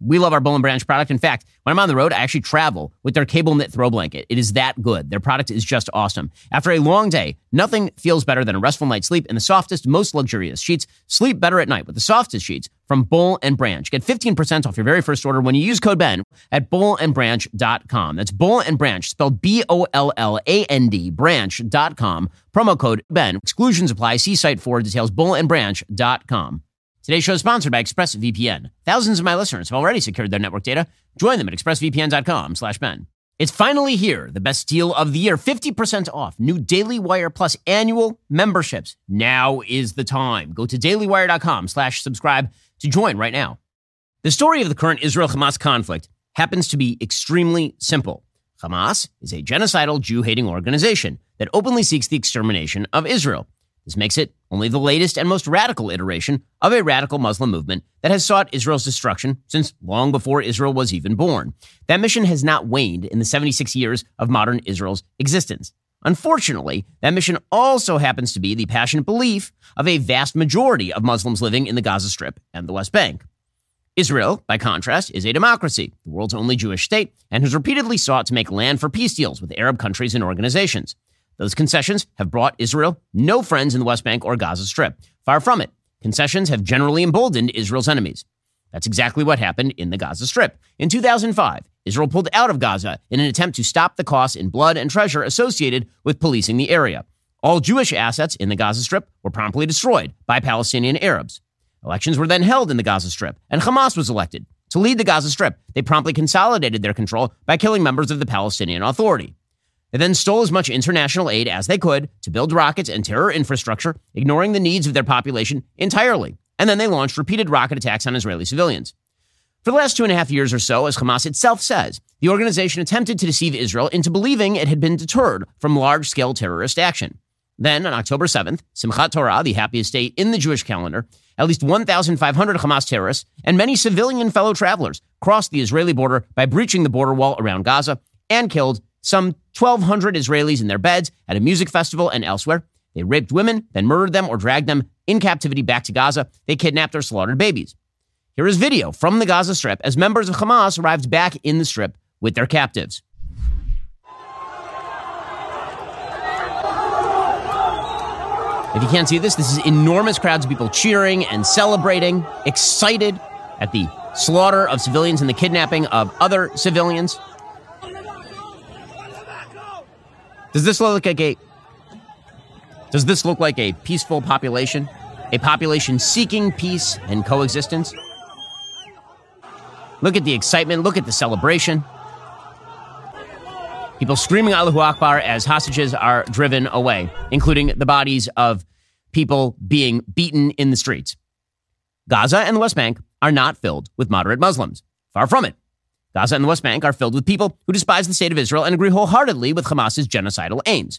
We love our Boll and Branch product. In fact, when I'm on the road, I actually travel with their cable knit throw blanket. It is that good. Their product is just awesome. After a long day, nothing feels better than a restful night's sleep in the softest, most luxurious sheets. Sleep better at night with the softest sheets from Boll and Branch. Get 15% off your very first order when you use code BEN at bollandbranch.com. That's Boll and Branch, spelled B-O-L-L-A-N-D, branch.com. Promo code BEN. Exclusions apply. See site for details, bollandbranch.com. Today's show is sponsored by ExpressVPN. Thousands of my listeners have already secured their network data. Join them at expressvpn.com slash Ben. It's finally here, the best deal of the year, 50% off new Daily Wire Plus annual memberships. Now is the time. Go to dailywire.com slash subscribe to join right now. The story of the current Israel-Hamas conflict happens to be extremely simple. Hamas is a genocidal Jew-hating organization that openly seeks the extermination of Israel. This makes it only the latest and most radical iteration of a radical Muslim movement that has sought Israel's destruction since long before Israel was even born. That mission has not waned in the 76 years of modern Israel's existence. Unfortunately, that mission also happens to be the passionate belief of a vast majority of Muslims living in the Gaza Strip and the West Bank. Israel, by contrast, is a democracy, the world's only Jewish state, and has repeatedly sought to make land for peace deals with Arab countries and organizations. Those concessions have brought Israel no friends in the West Bank or Gaza Strip. Far from it. Concessions have generally emboldened Israel's enemies. That's exactly what happened in the Gaza Strip. In 2005, Israel pulled out of Gaza in an attempt to stop the costs in blood and treasure associated with policing the area. All Jewish assets in the Gaza Strip were promptly destroyed by Palestinian Arabs. Elections were then held in the Gaza Strip, and Hamas was elected. To lead the Gaza Strip, they promptly consolidated their control by killing members of the Palestinian Authority. They then stole as much international aid as they could to build rockets and terror infrastructure, ignoring the needs of their population entirely. And then they launched repeated rocket attacks on Israeli civilians. For the last two and a half years or so, as Hamas itself says, the organization attempted to deceive Israel into believing it had been deterred from large scale terrorist action. Then, on October 7th, Simchat Torah, the happiest day in the Jewish calendar, at least 1,500 Hamas terrorists and many civilian fellow travelers crossed the Israeli border by breaching the border wall around Gaza and killed some 1,200 Israelis in their beds at a music festival and elsewhere. They raped women, then murdered them or dragged them in captivity back to Gaza. They kidnapped or slaughtered babies. Here is video from the Gaza Strip as members of Hamas arrived back in the Strip with their captives. If you can't see this, this is enormous crowds of people cheering and celebrating, excited at the slaughter of civilians and the kidnapping of other civilians. Does this look like a Does this look like a peaceful population? A population seeking peace and coexistence? Look at the excitement, look at the celebration. People screaming Allahu Akbar as hostages are driven away, including the bodies of people being beaten in the streets. Gaza and the West Bank are not filled with moderate Muslims. Far from it. Gaza and the West Bank are filled with people who despise the state of Israel and agree wholeheartedly with Hamas's genocidal aims.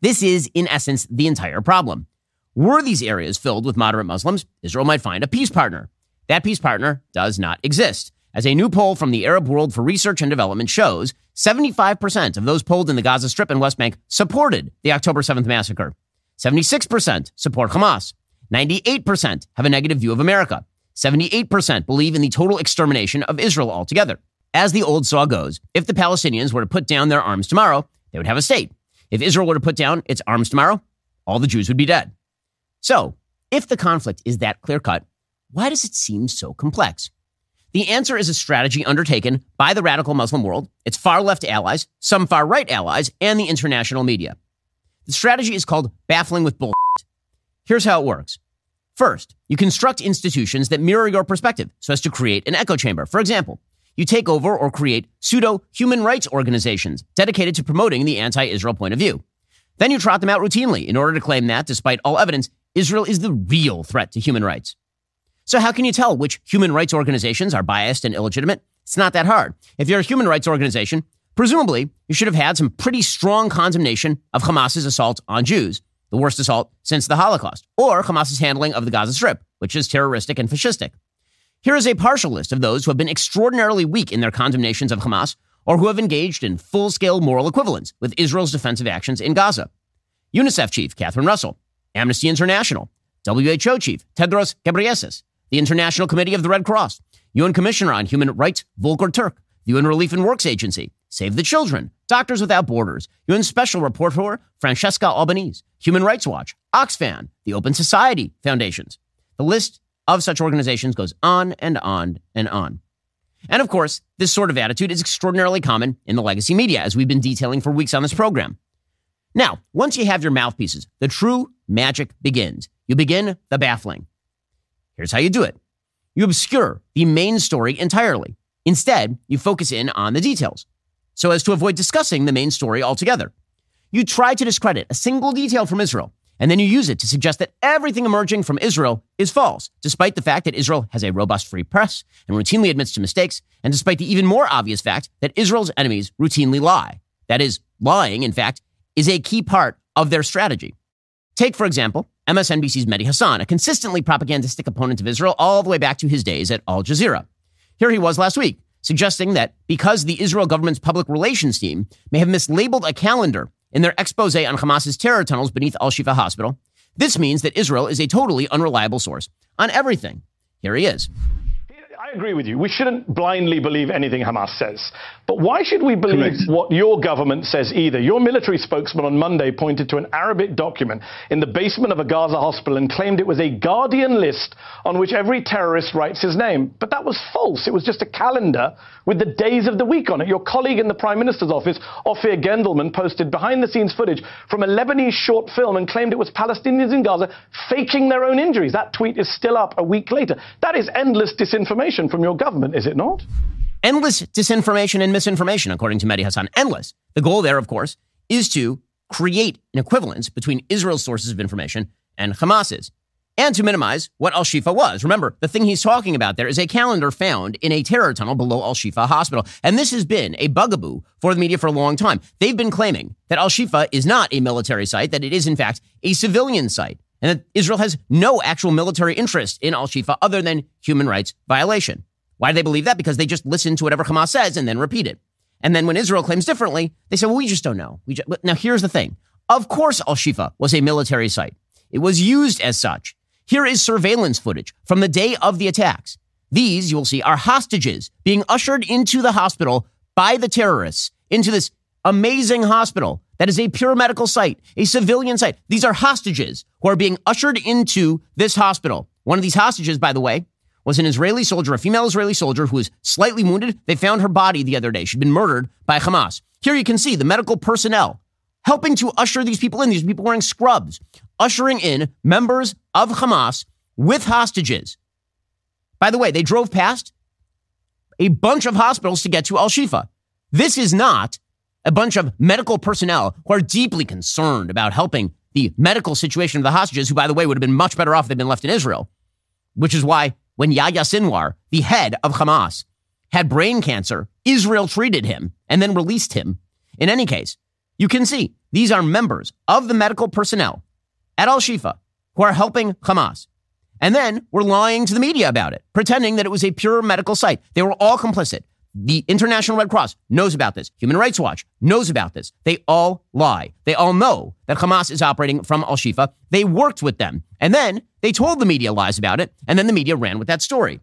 This is, in essence, the entire problem. Were these areas filled with moderate Muslims, Israel might find a peace partner. That peace partner does not exist. As a new poll from the Arab World for Research and Development shows, 75% of those polled in the Gaza Strip and West Bank supported the October 7th massacre. 76% support Hamas. 98% have a negative view of America. 78% believe in the total extermination of Israel altogether. As the old saw goes, if the Palestinians were to put down their arms tomorrow, they would have a state. If Israel were to put down its arms tomorrow, all the Jews would be dead. So, if the conflict is that clear cut, why does it seem so complex? The answer is a strategy undertaken by the radical Muslim world, its far left allies, some far right allies, and the international media. The strategy is called baffling with bullshit. Here's how it works. First, you construct institutions that mirror your perspective so as to create an echo chamber. For example, you take over or create pseudo human rights organizations dedicated to promoting the anti Israel point of view. Then you trot them out routinely in order to claim that, despite all evidence, Israel is the real threat to human rights. So, how can you tell which human rights organizations are biased and illegitimate? It's not that hard. If you're a human rights organization, presumably you should have had some pretty strong condemnation of Hamas's assault on Jews, the worst assault since the Holocaust, or Hamas's handling of the Gaza Strip, which is terroristic and fascistic. Here is a partial list of those who have been extraordinarily weak in their condemnations of Hamas or who have engaged in full scale moral equivalence with Israel's defensive actions in Gaza. UNICEF chief Catherine Russell, Amnesty International, WHO chief Tedros Ghebreyesus, the International Committee of the Red Cross, UN Commissioner on Human Rights Volker Turk, the UN Relief and Works Agency, Save the Children, Doctors Without Borders, UN Special Rapporteur Francesca Albanese, Human Rights Watch, Oxfam, the Open Society Foundations. The list of such organizations goes on and on and on. And of course, this sort of attitude is extraordinarily common in the legacy media, as we've been detailing for weeks on this program. Now, once you have your mouthpieces, the true magic begins. You begin the baffling. Here's how you do it you obscure the main story entirely. Instead, you focus in on the details so as to avoid discussing the main story altogether. You try to discredit a single detail from Israel and then you use it to suggest that everything emerging from Israel is false, despite the fact that Israel has a robust free press and routinely admits to mistakes, and despite the even more obvious fact that Israel's enemies routinely lie. That is, lying, in fact, is a key part of their strategy. Take, for example, MSNBC's Mehdi Hasan, a consistently propagandistic opponent of Israel all the way back to his days at Al Jazeera. Here he was last week, suggesting that because the Israel government's public relations team may have mislabeled a calendar in their expose on Hamas's terror tunnels beneath Al Shifa Hospital. This means that Israel is a totally unreliable source on everything. Here he is. I agree with you. We shouldn't blindly believe anything Hamas says. But why should we believe Correct. what your government says either? Your military spokesman on Monday pointed to an Arabic document in the basement of a Gaza hospital and claimed it was a Guardian list on which every terrorist writes his name. But that was false. It was just a calendar with the days of the week on it. Your colleague in the Prime Minister's office, Ofir Gendelman, posted behind the scenes footage from a Lebanese short film and claimed it was Palestinians in Gaza faking their own injuries. That tweet is still up a week later. That is endless disinformation from your government, is it not? endless disinformation and misinformation, according to Mehdi Hasan. Endless. The goal there, of course, is to create an equivalence between Israel's sources of information and Hamas's, and to minimize what Al Shifa was. Remember, the thing he's talking about there is a calendar found in a terror tunnel below Al Shifa Hospital. And this has been a bugaboo for the media for a long time. They've been claiming that Al Shifa is not a military site, that it is, in fact, a civilian site, and that Israel has no actual military interest in Al Shifa other than human rights violation. Why do they believe that? Because they just listen to whatever Hamas says and then repeat it. And then when Israel claims differently, they say, well, we just don't know. Now, here's the thing. Of course, Al Shifa was a military site. It was used as such. Here is surveillance footage from the day of the attacks. These, you will see, are hostages being ushered into the hospital by the terrorists, into this amazing hospital that is a pure medical site, a civilian site. These are hostages who are being ushered into this hospital. One of these hostages, by the way, was an Israeli soldier, a female Israeli soldier who was slightly wounded. They found her body the other day. She'd been murdered by Hamas. Here you can see the medical personnel helping to usher these people in, these people wearing scrubs, ushering in members of Hamas with hostages. By the way, they drove past a bunch of hospitals to get to Al Shifa. This is not a bunch of medical personnel who are deeply concerned about helping the medical situation of the hostages, who, by the way, would have been much better off if they'd been left in Israel, which is why when Yahya Sinwar, the head of Hamas, had brain cancer, Israel treated him and then released him. In any case, you can see these are members of the medical personnel at Al Shifa who are helping Hamas. And then we're lying to the media about it, pretending that it was a pure medical site. They were all complicit. The International Red Cross knows about this. Human Rights Watch knows about this. They all lie. They all know that Hamas is operating from Al Shifa. They worked with them. And then they told the media lies about it. And then the media ran with that story.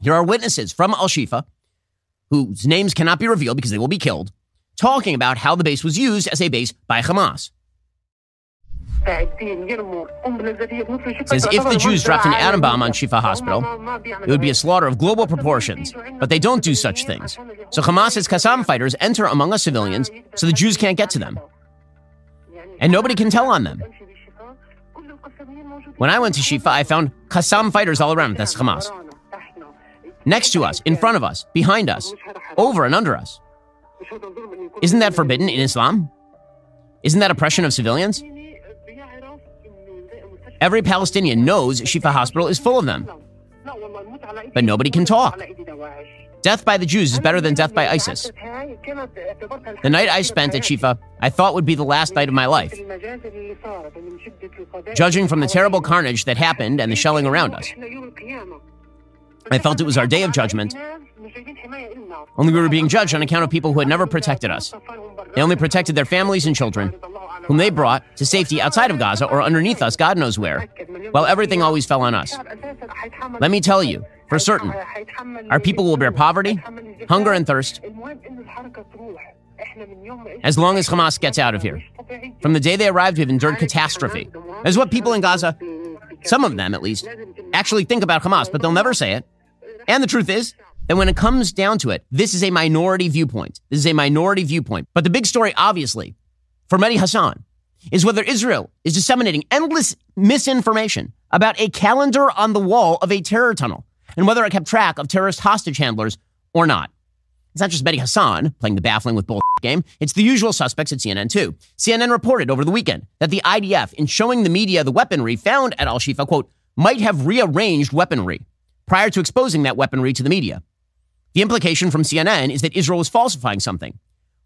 Here are witnesses from Al Shifa, whose names cannot be revealed because they will be killed, talking about how the base was used as a base by Hamas. Says if the Jews dropped an atom bomb on Shifa Hospital, it would be a slaughter of global proportions. But they don't do such things. So Hamas's Qassam fighters enter among us civilians so the Jews can't get to them. And nobody can tell on them. When I went to Shifa, I found Qassam fighters all around. That's Hamas. Next to us, in front of us, behind us, over and under us. Isn't that forbidden in Islam? Isn't that oppression of civilians? Every Palestinian knows Shifa Hospital is full of them. But nobody can talk. Death by the Jews is better than death by ISIS. The night I spent at Shifa, I thought would be the last night of my life. Judging from the terrible carnage that happened and the shelling around us, I felt it was our day of judgment. Only we were being judged on account of people who had never protected us. They only protected their families and children, whom they brought to safety outside of Gaza or underneath us, God knows where, while everything always fell on us. Let me tell you, for certain, our people will bear poverty, hunger, and thirst as long as Hamas gets out of here. From the day they arrived, we've endured catastrophe. As what people in Gaza, some of them at least, actually think about Hamas, but they'll never say it. And the truth is that when it comes down to it, this is a minority viewpoint. This is a minority viewpoint. But the big story, obviously, for Mehdi Hasan is whether Israel is disseminating endless misinformation about a calendar on the wall of a terror tunnel and whether it kept track of terrorist hostage handlers or not. It's not just Mehdi Hasan playing the baffling with bullshit game. It's the usual suspects at CNN too. CNN reported over the weekend that the IDF, in showing the media the weaponry found at Al Shifa, quote, might have rearranged weaponry prior to exposing that weaponry to the media. The implication from CNN is that Israel was falsifying something,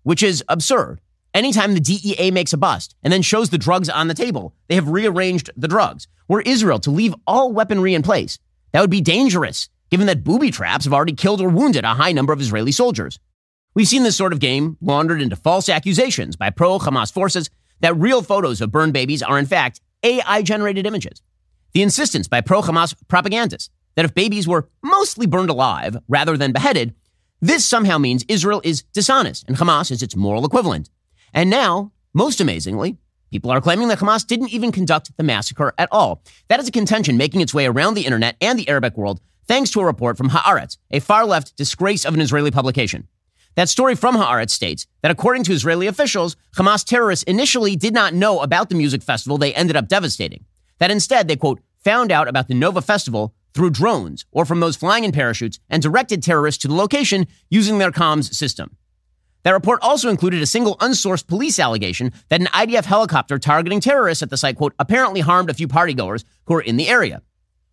which is absurd. Anytime the DEA makes a bust and then shows the drugs on the table, they have rearranged the drugs. Were Israel to leave all weaponry in place, that would be dangerous, given that booby traps have already killed or wounded a high number of Israeli soldiers. We've seen this sort of game laundered into false accusations by pro Hamas forces that real photos of burned babies are, in fact, AI generated images. The insistence by pro Hamas propagandists that if babies were mostly burned alive rather than beheaded, this somehow means Israel is dishonest and Hamas is its moral equivalent. And now, most amazingly, People are claiming that Hamas didn't even conduct the massacre at all. That is a contention making its way around the internet and the Arabic world thanks to a report from Haaretz, a far left disgrace of an Israeli publication. That story from Haaretz states that according to Israeli officials, Hamas terrorists initially did not know about the music festival they ended up devastating. That instead they, quote, found out about the Nova Festival through drones or from those flying in parachutes and directed terrorists to the location using their comms system. That report also included a single unsourced police allegation that an IDF helicopter targeting terrorists at the site, quote, apparently harmed a few partygoers who were in the area.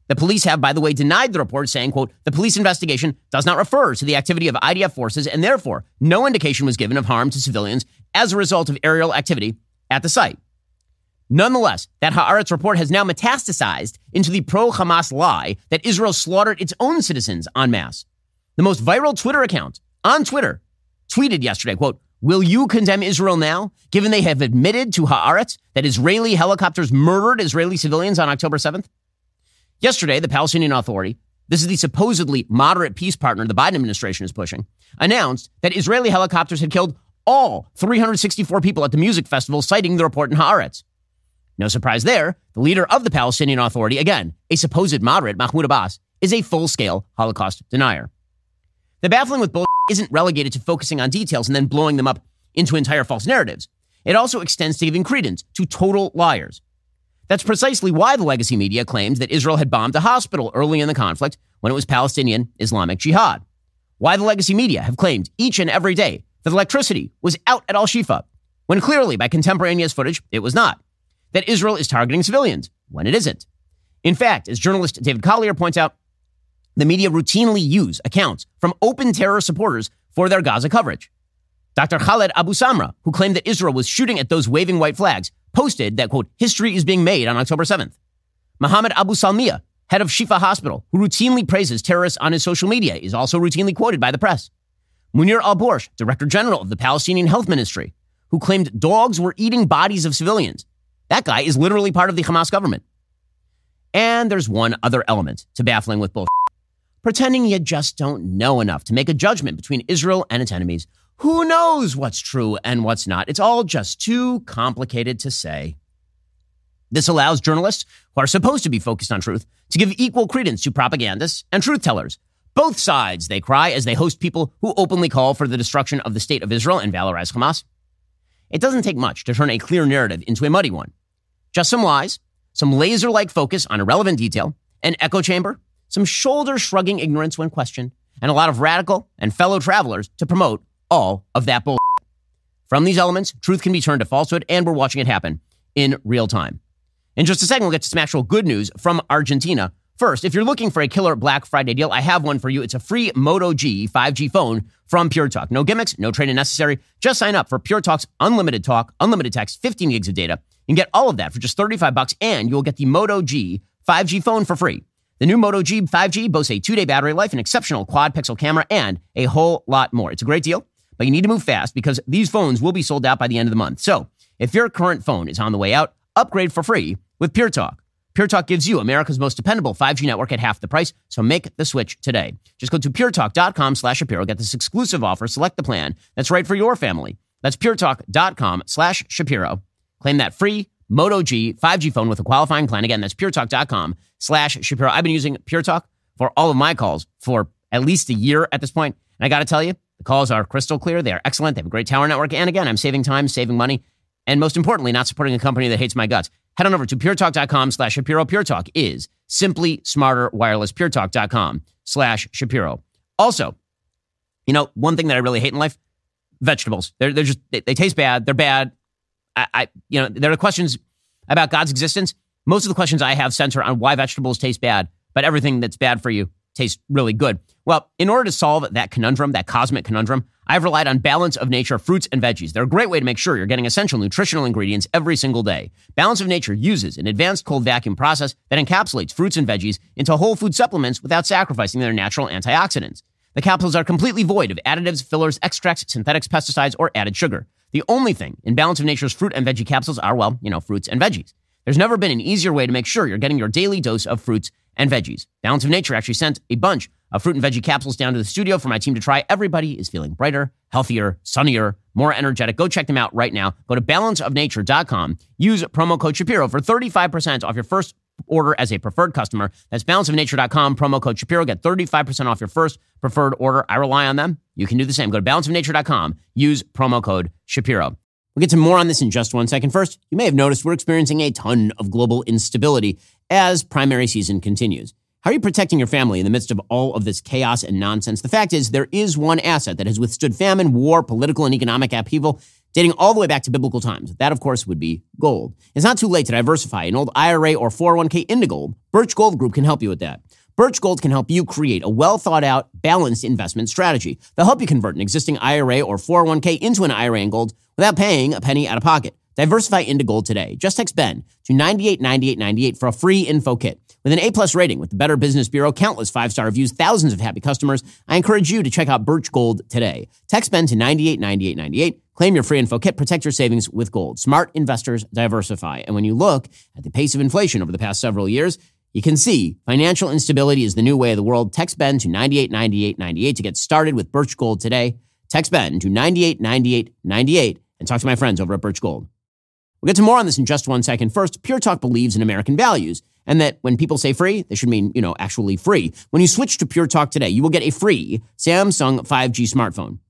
The police have, by the way, denied the report, saying, quote, the police investigation does not refer to the activity of IDF forces, and therefore no indication was given of harm to civilians as a result of aerial activity at the site. Nonetheless, that Haaretz report has now metastasized into the pro Hamas lie that Israel slaughtered its own citizens en masse. The most viral Twitter account on Twitter tweeted yesterday, quote, Will you condemn Israel now, given they have admitted to Haaretz that Israeli helicopters murdered Israeli civilians on October 7th? Yesterday, the Palestinian Authority, this is the supposedly moderate peace partner the Biden administration is pushing, announced that Israeli helicopters had killed all 364 people at the music festival, citing the report in Haaretz. No surprise there, the leader of the Palestinian Authority, again, a supposed moderate, Mahmoud Abbas, is a full scale Holocaust denier. The baffling with bull isn't relegated to focusing on details and then blowing them up into entire false narratives. It also extends to giving credence to total liars. That's precisely why the legacy media claimed that Israel had bombed a hospital early in the conflict when it was Palestinian Islamic Jihad. Why the legacy media have claimed each and every day that electricity was out at Al Shifa, when clearly by contemporaneous footage it was not. That Israel is targeting civilians when it isn't. In fact, as journalist David Collier points out, the media routinely use accounts from open terror supporters for their Gaza coverage. Dr. Khaled Abu Samra, who claimed that Israel was shooting at those waving white flags, posted that, quote, history is being made on October 7th. Mohammed Abu Salmiya, head of Shifa Hospital, who routinely praises terrorists on his social media, is also routinely quoted by the press. Munir al Borsh, Director General of the Palestinian Health Ministry, who claimed dogs were eating bodies of civilians. That guy is literally part of the Hamas government. And there's one other element to baffling with bullshit pretending you just don't know enough to make a judgment between Israel and its enemies. Who knows what's true and what's not? It's all just too complicated to say. This allows journalists, who are supposed to be focused on truth, to give equal credence to propagandists and truth tellers. Both sides, they cry as they host people who openly call for the destruction of the state of Israel and valorize Hamas. It doesn't take much to turn a clear narrative into a muddy one. Just some lies, some laser like focus on irrelevant detail, an echo chamber, some shoulder shrugging ignorance when questioned, and a lot of radical and fellow travelers to promote all of that bullshit. From these elements, truth can be turned to falsehood, and we're watching it happen in real time. In just a second, we'll get to some actual good news from Argentina, First, if you're looking for a killer Black Friday deal, I have one for you. It's a free Moto G 5G phone from Pure Talk. No gimmicks, no training necessary. Just sign up for Pure Talk's unlimited talk, unlimited text, 15 gigs of data. Can get all of that for just 35 bucks, and you'll get the Moto G 5G phone for free. The new Moto G 5G boasts a two-day battery life, an exceptional quad-pixel camera, and a whole lot more. It's a great deal, but you need to move fast because these phones will be sold out by the end of the month. So, if your current phone is on the way out, upgrade for free with Pure Talk. Pure Talk gives you America's most dependable 5G network at half the price, so make the switch today. Just go to puretalk.com slash Shapiro, get this exclusive offer, select the plan that's right for your family. That's puretalk.com slash Shapiro. Claim that free Moto G 5G phone with a qualifying plan. Again, that's puretalk.com slash Shapiro. I've been using Pure Talk for all of my calls for at least a year at this point, And I got to tell you, the calls are crystal clear. They are excellent. They have a great tower network. And again, I'm saving time, saving money, and most importantly, not supporting a company that hates my guts. Head on over to puretalk.com slash Shapiro. Pure Talk is simply smarter wireless. Puretalk.com slash Shapiro. Also, you know, one thing that I really hate in life, vegetables. They're, they're just, they, they taste bad. They're bad. I, I, you know, there are questions about God's existence. Most of the questions I have center on why vegetables taste bad, but everything that's bad for you tastes really good. Well, in order to solve that conundrum, that cosmic conundrum, I've relied on Balance of Nature fruits and veggies. They're a great way to make sure you're getting essential nutritional ingredients every single day. Balance of Nature uses an advanced cold vacuum process that encapsulates fruits and veggies into whole food supplements without sacrificing their natural antioxidants. The capsules are completely void of additives, fillers, extracts, synthetics, pesticides, or added sugar. The only thing in Balance of Nature's fruit and veggie capsules are, well, you know, fruits and veggies. There's never been an easier way to make sure you're getting your daily dose of fruits and veggies. Balance of Nature actually sent a bunch of fruit and veggie capsules down to the studio for my team to try. Everybody is feeling brighter, healthier, sunnier, more energetic. Go check them out right now. Go to balanceofnature.com. Use promo code Shapiro for 35% off your first order as a preferred customer. That's balanceofnature.com, promo code Shapiro. Get 35% off your first preferred order. I rely on them. You can do the same. Go to balanceofnature.com. Use promo code Shapiro. We'll get to more on this in just one second. First, you may have noticed we're experiencing a ton of global instability as primary season continues. How are you protecting your family in the midst of all of this chaos and nonsense? The fact is, there is one asset that has withstood famine, war, political, and economic upheaval dating all the way back to biblical times. That, of course, would be gold. It's not too late to diversify an old IRA or 401k into gold. Birch Gold Group can help you with that. Birch Gold can help you create a well thought out, balanced investment strategy. They'll help you convert an existing IRA or 401k into an IRA in gold without paying a penny out of pocket. Diversify into gold today. Just text Ben to 989898 for a free info kit. With an A plus rating with the Better Business Bureau, countless five star reviews, thousands of happy customers, I encourage you to check out Birch Gold today. Text Ben to 989898. Claim your free info kit. Protect your savings with gold. Smart investors diversify. And when you look at the pace of inflation over the past several years, you can see financial instability is the new way of the world. Text Ben to 989898 to get started with Birch Gold today. Text Ben to 989898 and talk to my friends over at Birch Gold. We'll get to more on this in just one second. First, Pure Talk believes in American values and that when people say free, they should mean, you know, actually free. When you switch to Pure Talk today, you will get a free Samsung 5G smartphone.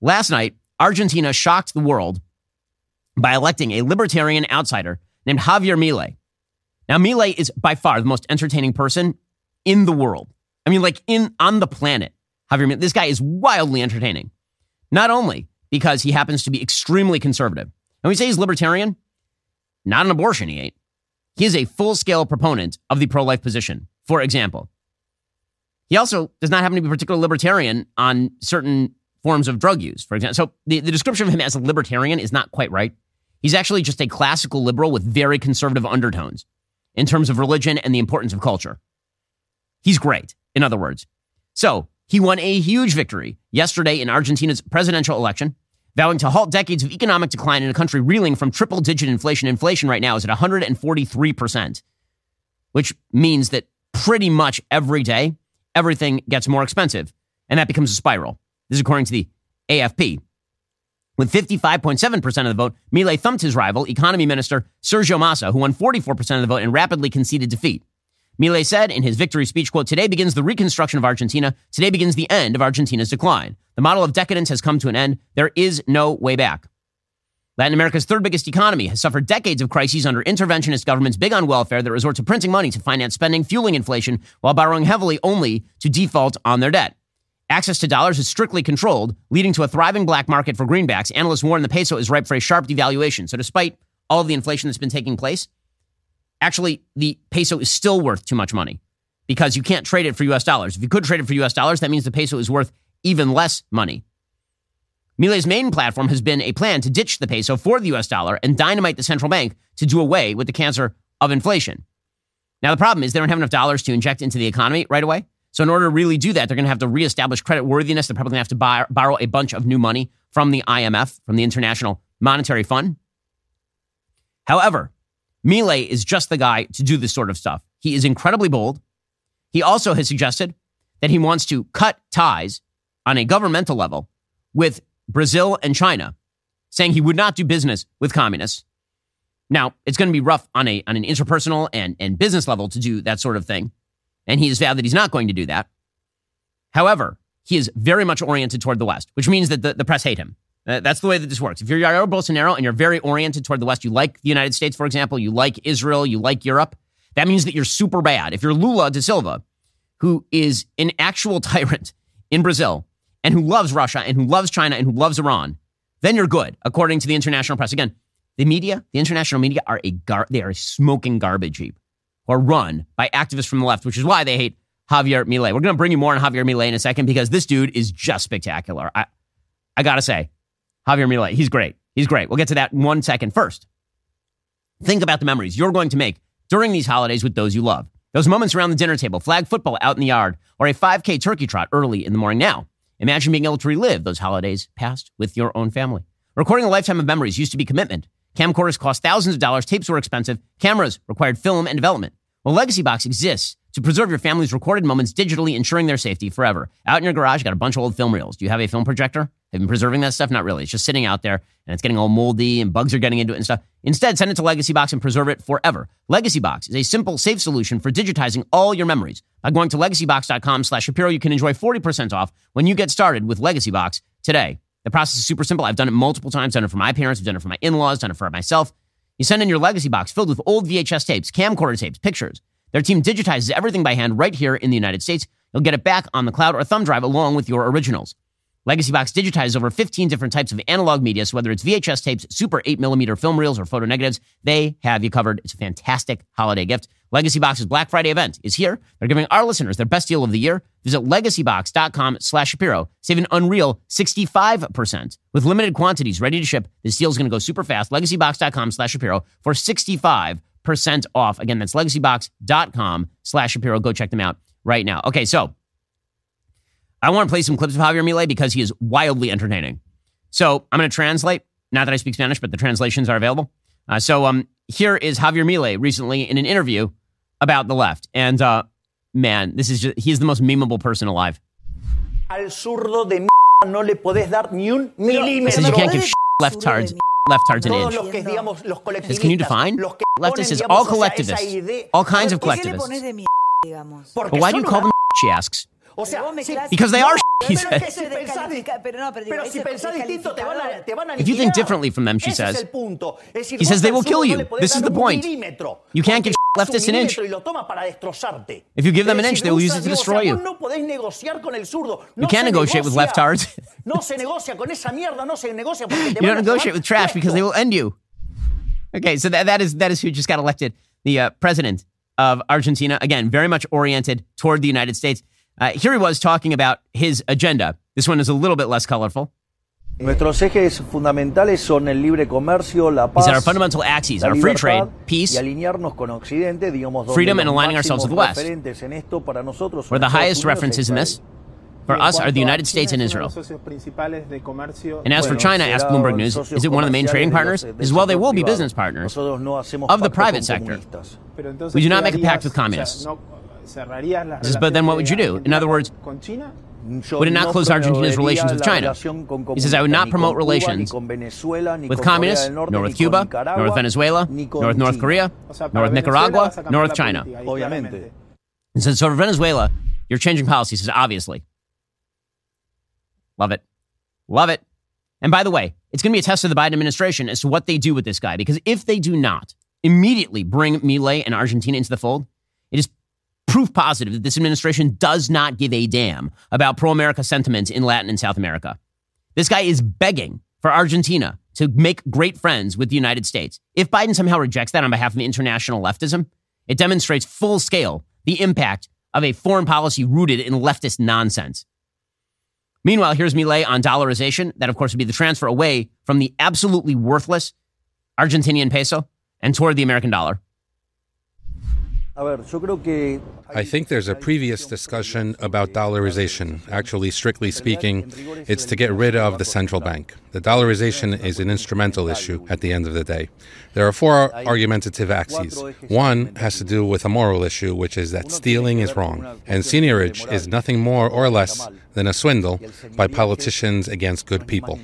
Last night, Argentina shocked the world by electing a libertarian outsider named Javier Milei. Now, Milei is by far the most entertaining person in the world. I mean, like in on the planet. Javier Milei, this guy is wildly entertaining. Not only because he happens to be extremely conservative. And we say he's libertarian, not an abortion, he ain't. He is a full scale proponent of the pro life position, for example. He also does not happen to be particularly libertarian on certain forms of drug use, for example. So the, the description of him as a libertarian is not quite right. He's actually just a classical liberal with very conservative undertones in terms of religion and the importance of culture. He's great, in other words. So he won a huge victory yesterday in Argentina's presidential election. vowing to halt decades of economic decline in a country reeling from triple digit inflation. Inflation right now is at 143%, which means that pretty much every day, everything gets more expensive. And that becomes a spiral. This is according to the AFP. With 55.7% of the vote, Milei thumped his rival, economy minister Sergio Massa, who won 44% of the vote and rapidly conceded defeat. Milei said in his victory speech, quote, Today begins the reconstruction of Argentina. Today begins the end of Argentina's decline. The model of decadence has come to an end. There is no way back. Latin America's third biggest economy has suffered decades of crises under interventionist governments big on welfare that resort to printing money to finance spending, fueling inflation, while borrowing heavily only to default on their debt. Access to dollars is strictly controlled, leading to a thriving black market for greenbacks. Analysts warn the peso is ripe for a sharp devaluation. So, despite all of the inflation that's been taking place, actually, the peso is still worth too much money because you can't trade it for US dollars. If you could trade it for US dollars, that means the peso is worth even less money. Milei's main platform has been a plan to ditch the peso for the US dollar and dynamite the central bank to do away with the cancer of inflation. Now, the problem is they don't have enough dollars to inject into the economy right away. So, in order to really do that, they're going to have to reestablish credit worthiness. They're probably going to have to buy, borrow a bunch of new money from the IMF, from the International Monetary Fund. However, Milei is just the guy to do this sort of stuff. He is incredibly bold. He also has suggested that he wants to cut ties on a governmental level with Brazil and China, saying he would not do business with communists. Now, it's going to be rough on, a, on an interpersonal and, and business level to do that sort of thing. And he has vowed that he's not going to do that. However, he is very much oriented toward the West, which means that the, the press hate him. Uh, that's the way that this works. If you're Jair Bolsonaro and you're very oriented toward the West, you like the United States, for example, you like Israel, you like Europe, that means that you're super bad. If you're Lula da Silva, who is an actual tyrant in Brazil and who loves Russia and who loves China and who loves Iran, then you're good, according to the international press. Again, the media, the international media, are a gar- they are a smoking garbage heap, or run by activists from the left, which is why they hate Javier Milei. We're going to bring you more on Javier Milei in a second because this dude is just spectacular. I, I gotta say, Javier Milei. He's great. He's great. We'll get to that in one second. First, think about the memories you're going to make during these holidays with those you love. Those moments around the dinner table, flag football out in the yard, or a 5K turkey trot early in the morning. Now, imagine being able to relive those holidays past with your own family. Recording a lifetime of memories used to be commitment. Camcorders cost thousands of dollars, tapes were expensive, cameras required film and development. Well, Legacy Box exists to preserve your family's recorded moments digitally, ensuring their safety forever. Out in your garage, got a bunch of old film reels. Do you have a film projector? Have been preserving that stuff? Not really. It's just sitting out there and it's getting all moldy and bugs are getting into it and stuff. Instead, send it to Legacy Box and preserve it forever. Legacy Box is a simple, safe solution for digitizing all your memories. By going to legacybox.com slash Shapiro, you can enjoy 40% off when you get started with Legacy Box today. The process is super simple. I've done it multiple times. Done it for my parents. I've done it for my in-laws. Done it for myself. You send in your Legacy Box filled with old VHS tapes, camcorder tapes, pictures. Their team digitizes everything by hand right here in the United States. You'll get it back on the cloud or thumb drive along with your originals. Legacy Box digitizes over 15 different types of analog media, so whether it's VHS tapes, super 8 millimeter film reels, or photo negatives, they have you covered. It's a fantastic holiday gift. Legacy Box's Black Friday event is here. They're giving our listeners their best deal of the year. Visit legacybox.com slash Shapiro. Save an unreal 65%. With limited quantities ready to ship, this deal is going to go super fast. Legacybox.com slash Shapiro for 65% off. Again, that's legacybox.com slash Shapiro. Go check them out right now. Okay, so I want to play some clips of Javier Milei because he is wildly entertaining. So I'm going to translate. Not that I speak Spanish, but the translations are available. Uh, so um, here is Javier Milei recently in an interview about the left, and uh, man, this is just, he's the most memeable person alive. Al zurdo de no le podés dar ni un milímetro. Says you can't give leftards leftards an inch. Los que, digamos, los Says, can you define? los que Leftist is all o collectivists. All kinds of ¿Por collectivists. pones de mierda, digamos? Porque But why do you call them she asks? O sea, si- Because they are he Pero es que says. si pensás, Descalifica- pero no, pero digo, pero ese si pensás distinto te van a, te van a If you think differently from them, she says, es el punto. Es decir, he says they will kill you. This is the point. You can't porque give leftists an inch. milímetro Y lo toma para destrozarte. If you give them an inch, they will use it to destroy you. vos no podés negociar con el zurdo. You can't negotiate with leftards. No se negocia con esa mierda, no se negocia porque te You don't negotiate with trash because they will end you. Okay, so that, that is that is who just got elected, the uh, president of Argentina. Again, very much oriented toward the United States. Uh, here he was talking about his agenda. This one is a little bit less colorful. Nuestros ejes fundamentales son el libre comercio, la He paz, said our fundamental axes la are free trade, peace, y alinearnos con Occidente, digamos, donde freedom and aligning ourselves with the West. referentes en esto para nosotros son where the highest references in this for us are the United States and Israel. And as for China, asked Bloomberg News, is it one of the main trading partners? As well, they will be business partners of the private sector. We do not make a pact with communists. Says, but then what would you do? In other words, would it not close Argentina's relations with China? He says, I would not promote relations with communists, nor with Cuba, nor with Venezuela, nor with North Korea, nor with Nicaragua, nor with China. And says, so for Venezuela, you're changing policy. He says, obviously. Love it. Love it. And by the way, it's going to be a test of the Biden administration as to what they do with this guy. Because if they do not immediately bring Milei and Argentina into the fold, it is proof positive that this administration does not give a damn about pro America sentiments in Latin and South America. This guy is begging for Argentina to make great friends with the United States. If Biden somehow rejects that on behalf of international leftism, it demonstrates full scale the impact of a foreign policy rooted in leftist nonsense. Meanwhile, here's Milei on dollarization. That, of course, would be the transfer away from the absolutely worthless Argentinian peso and toward the American dollar. I think there's a previous discussion about dollarization. Actually, strictly speaking, it's to get rid of the central bank. The dollarization is an instrumental issue at the end of the day. There are four argumentative axes. One has to do with a moral issue, which is that stealing is wrong, and seigniorage is nothing more or less than a swindle by politicians against good people.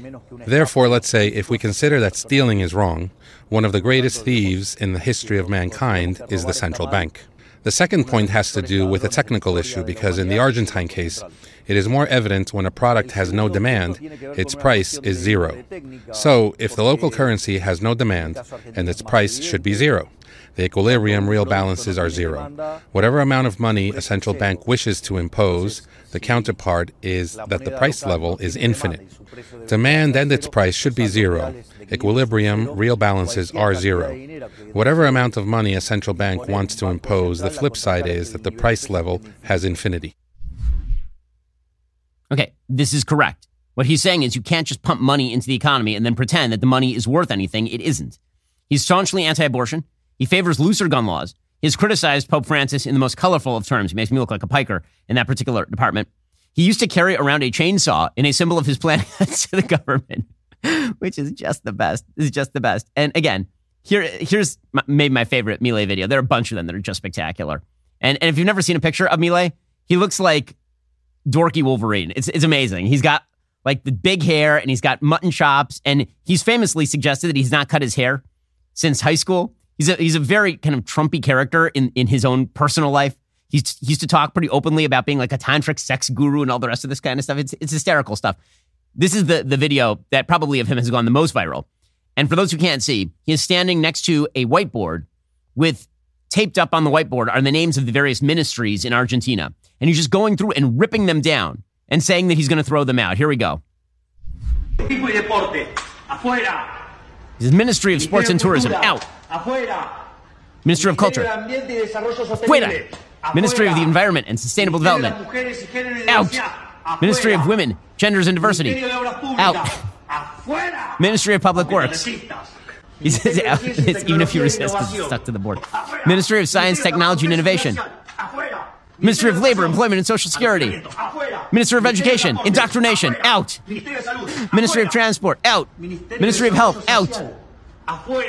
Therefore, let's say if we consider that stealing is wrong, one of the greatest thieves in the history of mankind is the central bank. The second point has to do with a technical issue because in the Argentine case, it is more evident when a product has no demand, its price is zero. So, if the local currency has no demand, and its price should be zero, the equilibrium real balances are zero. Whatever amount of money a central bank wishes to impose, the counterpart is that the price level is infinite. Demand and its price should be zero. Equilibrium, real balances are zero. Whatever amount of money a central bank wants to impose, the flip side is that the price level has infinity. Okay, this is correct. What he's saying is you can't just pump money into the economy and then pretend that the money is worth anything. It isn't. He's staunchly anti abortion. He favors looser gun laws. He's criticized Pope Francis in the most colorful of terms. He makes me look like a piker in that particular department. He used to carry around a chainsaw in a symbol of his plan to the government, which is just the best. Is just the best. And again, here, here's my, maybe my favorite Milei video. There are a bunch of them that are just spectacular. And, and if you've never seen a picture of Milei, he looks like dorky Wolverine. It's, it's amazing. He's got like the big hair and he's got mutton chops. And he's famously suggested that he's not cut his hair since high school. He's a, he's a very kind of Trumpy character in, in his own personal life. He's, he used to talk pretty openly about being like a tantric sex guru and all the rest of this kind of stuff. It's, it's hysterical stuff. This is the, the video that probably of him has gone the most viral. And for those who can't see, he is standing next to a whiteboard with taped up on the whiteboard are the names of the various ministries in Argentina. And he's just going through and ripping them down and saying that he's going to throw them out. Here we go. His Ministry of Sports and Tourism, out. Ministry of Culture, fuera. Ministry of the Environment and Sustainable Development, out. Ministry of Women, Genders and Diversity, out. Ministry of Public Works. He says out. Even if you resist, it's stuck to the board. Ministry of Science, Technology, and Innovation. Ministry of Labor, Employment, and Social Security. Ministry of Education, Indoctrination, out. Ministry of Transport, out. Ministry of Health, out.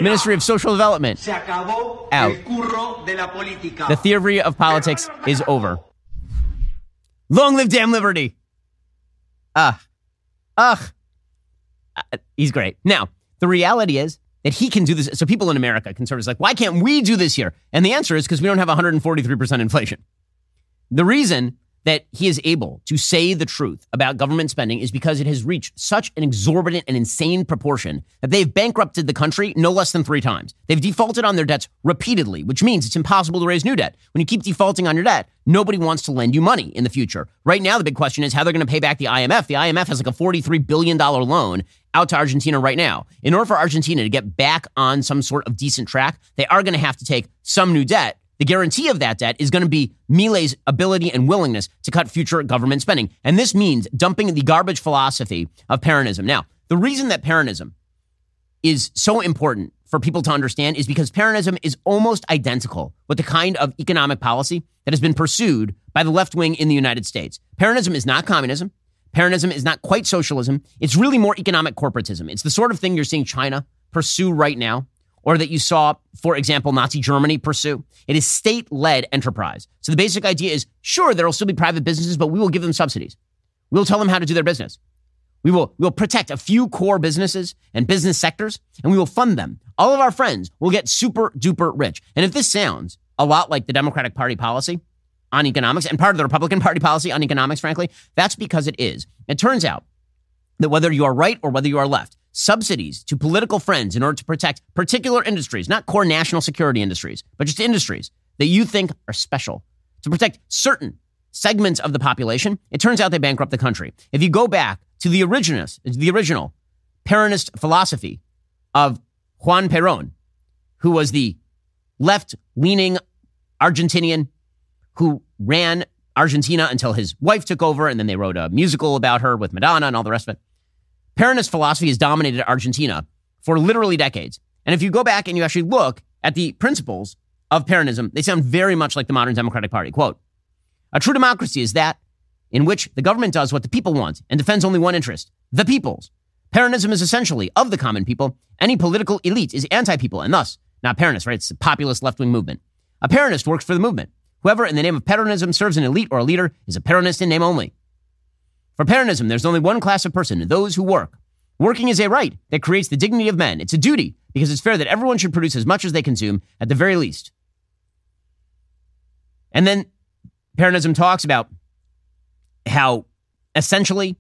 Ministry of Social Development, out. The theory of politics is over. Long live damn liberty. Ah, ugh. Uh, he's great. Now, the reality is that he can do this. So people in America, conservatives, like, why can't we do this here? And the answer is because we don't have 143% inflation. The reason that he is able to say the truth about government spending is because it has reached such an exorbitant and insane proportion that they've bankrupted the country no less than three times. They've defaulted on their debts repeatedly, which means it's impossible to raise new debt. When you keep defaulting on your debt, nobody wants to lend you money in the future. Right now, the big question is how they're going to pay back the IMF. The IMF has like a $43 billion loan out to Argentina right now. In order for Argentina to get back on some sort of decent track, they are going to have to take some new debt the guarantee of that debt is going to be Milei's ability and willingness to cut future government spending. And this means dumping the garbage philosophy of Peronism. Now, the reason that Peronism is so important for people to understand is because Peronism is almost identical with the kind of economic policy that has been pursued by the left wing in the United States. Peronism is not communism. Peronism is not quite socialism. It's really more economic corporatism. It's the sort of thing you're seeing China pursue right now, or that you saw, for example, Nazi Germany pursue. It is state led enterprise. So the basic idea is sure, there will still be private businesses, but we will give them subsidies. We'll tell them how to do their business. We will, we will protect a few core businesses and business sectors, and we will fund them. All of our friends will get super duper rich. And if this sounds a lot like the Democratic Party policy on economics and part of the Republican Party policy on economics, frankly, that's because it is. It turns out that whether you are right or whether you are left, subsidies to political friends in order to protect particular industries, not core national security industries, but just industries that you think are special, to protect certain segments of the population, it turns out they bankrupt the country. If you go back to the the original Peronist philosophy of Juan Perón, who was the left leaning Argentinian who ran Argentina until his wife took over, and then they wrote a musical about her with Madonna and all the rest of it. Peronist philosophy has dominated Argentina for literally decades. And if you go back and you actually look at the principles of Peronism, they sound very much like the modern Democratic Party. Quote, a true democracy is that in which the government does what the people want and defends only one interest, the people's. Peronism is essentially of the common people. Any political elite is anti-people and thus not Peronist, right? It's a populist left-wing movement. A Peronist works for the movement. Whoever in the name of Peronism serves an elite or a leader is a Peronist in name only. For Peronism, there's only one class of person, those who work. Working is a right that creates the dignity of men. It's a duty because it's fair that everyone should produce as much as they consume at the very least. And then Peronism talks about how essentially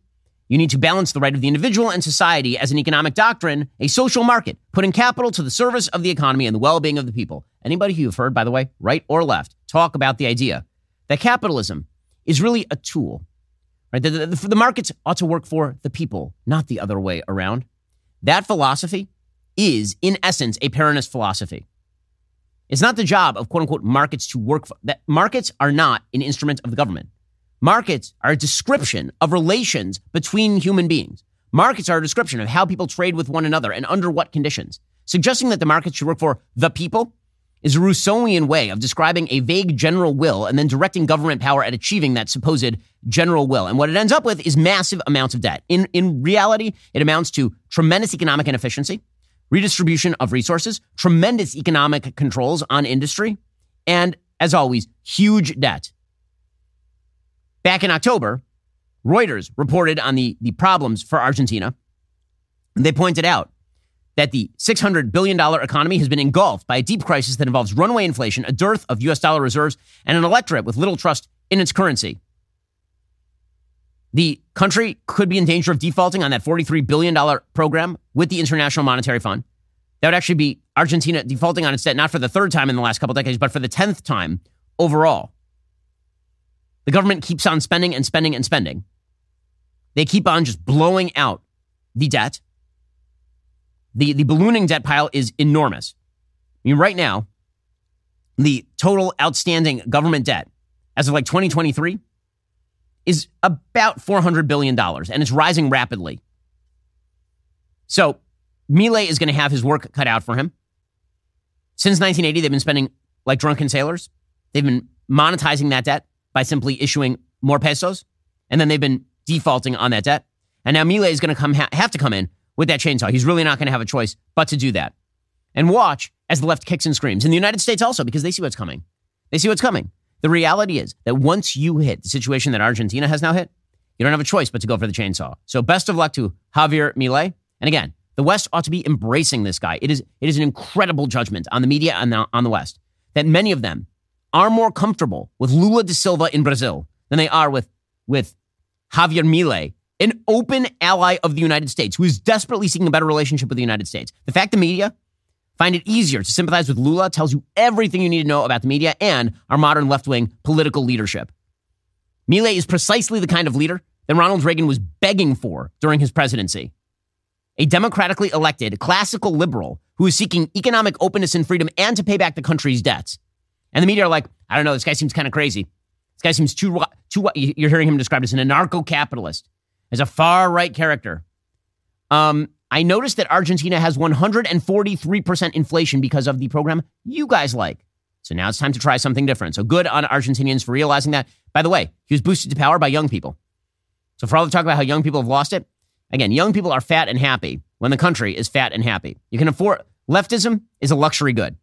you need to balance the right of the individual and society as an economic doctrine, a social market, putting capital to the service of the economy and the well being of the people. Anybody who you've heard, by the way, right or left, talk about the idea that capitalism is really a tool, right? The, the, the markets ought to work for the people, not the other way around. That philosophy is, in essence, a Peronist philosophy. It's not the job of quote unquote markets to work for that markets are not an instrument of the government. Markets are a description of relations between human beings. Markets are a description of how people trade with one another and under what conditions. Suggesting that the markets should work for the people is a Rousseauian way of describing a vague general will and then directing government power at achieving that supposed general will. And what it ends up with is massive amounts of debt. In, in reality, it amounts to tremendous economic inefficiency, redistribution of resources, tremendous economic controls on industry, and as always, huge debt. Back in October, Reuters reported on the, the problems for Argentina. They pointed out that the $600 billion economy has been engulfed by a deep crisis that involves runaway inflation, a dearth of US dollar reserves, and an electorate with little trust in its currency. The country could be in danger of defaulting on that $43 billion program with the International Monetary Fund. That would actually be Argentina defaulting on its debt, not for the third time in the last couple decades, but for the 10th time overall. The government keeps on spending and spending and spending. They keep on just blowing out the debt. The, the ballooning debt pile is enormous. I mean, right now, the total outstanding government debt as of like 2023 is about $400 billion and it's rising rapidly. So Milei is going to have his work cut out for him. Since 1980, they've been spending like drunken sailors. They've been monetizing that debt by simply issuing more pesos, and then they've been defaulting on that debt. And now Milei is going to come ha- have to come in with that chainsaw. He's really not going to have a choice but to do that. And watch as the left kicks and screams. In the United States also, because they see what's coming. They see what's coming. The reality is that once you hit the situation that Argentina has now hit, you don't have a choice but to go for the chainsaw. So best of luck to Javier Milei. And again, the West ought to be embracing this guy. It is, it is an incredible judgment on the media and on the West that many of them are more comfortable with Lula da Silva in Brazil than they are with, with Javier Milei, an open ally of the United States who is desperately seeking a better relationship with the United States. The fact the media find it easier to sympathize with Lula tells you everything you need to know about the media and our modern left wing political leadership. Milei is precisely the kind of leader that Ronald Reagan was begging for during his presidency. A democratically elected classical liberal who is seeking economic openness and freedom and to pay back the country's debts. And the media are like, I don't know, this guy seems kind of crazy. This guy seems too, too, you're hearing him described as an anarcho capitalist, as a far right character. Um, I noticed that Argentina has 143% inflation because of the program you guys like. So now it's time to try something different. So good on Argentinians for realizing that. By the way, he was boosted to power by young people. So for all the talk about how young people have lost it, again, young people are fat and happy when the country is fat and happy. You can afford leftism is a luxury good.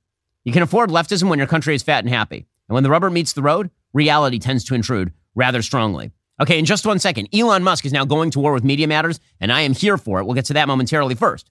You can afford leftism when your country is fat and happy. And when the rubber meets the road, reality tends to intrude rather strongly. Okay, in just one second, Elon Musk is now going to war with Media Matters, and I am here for it. We'll get to that momentarily first.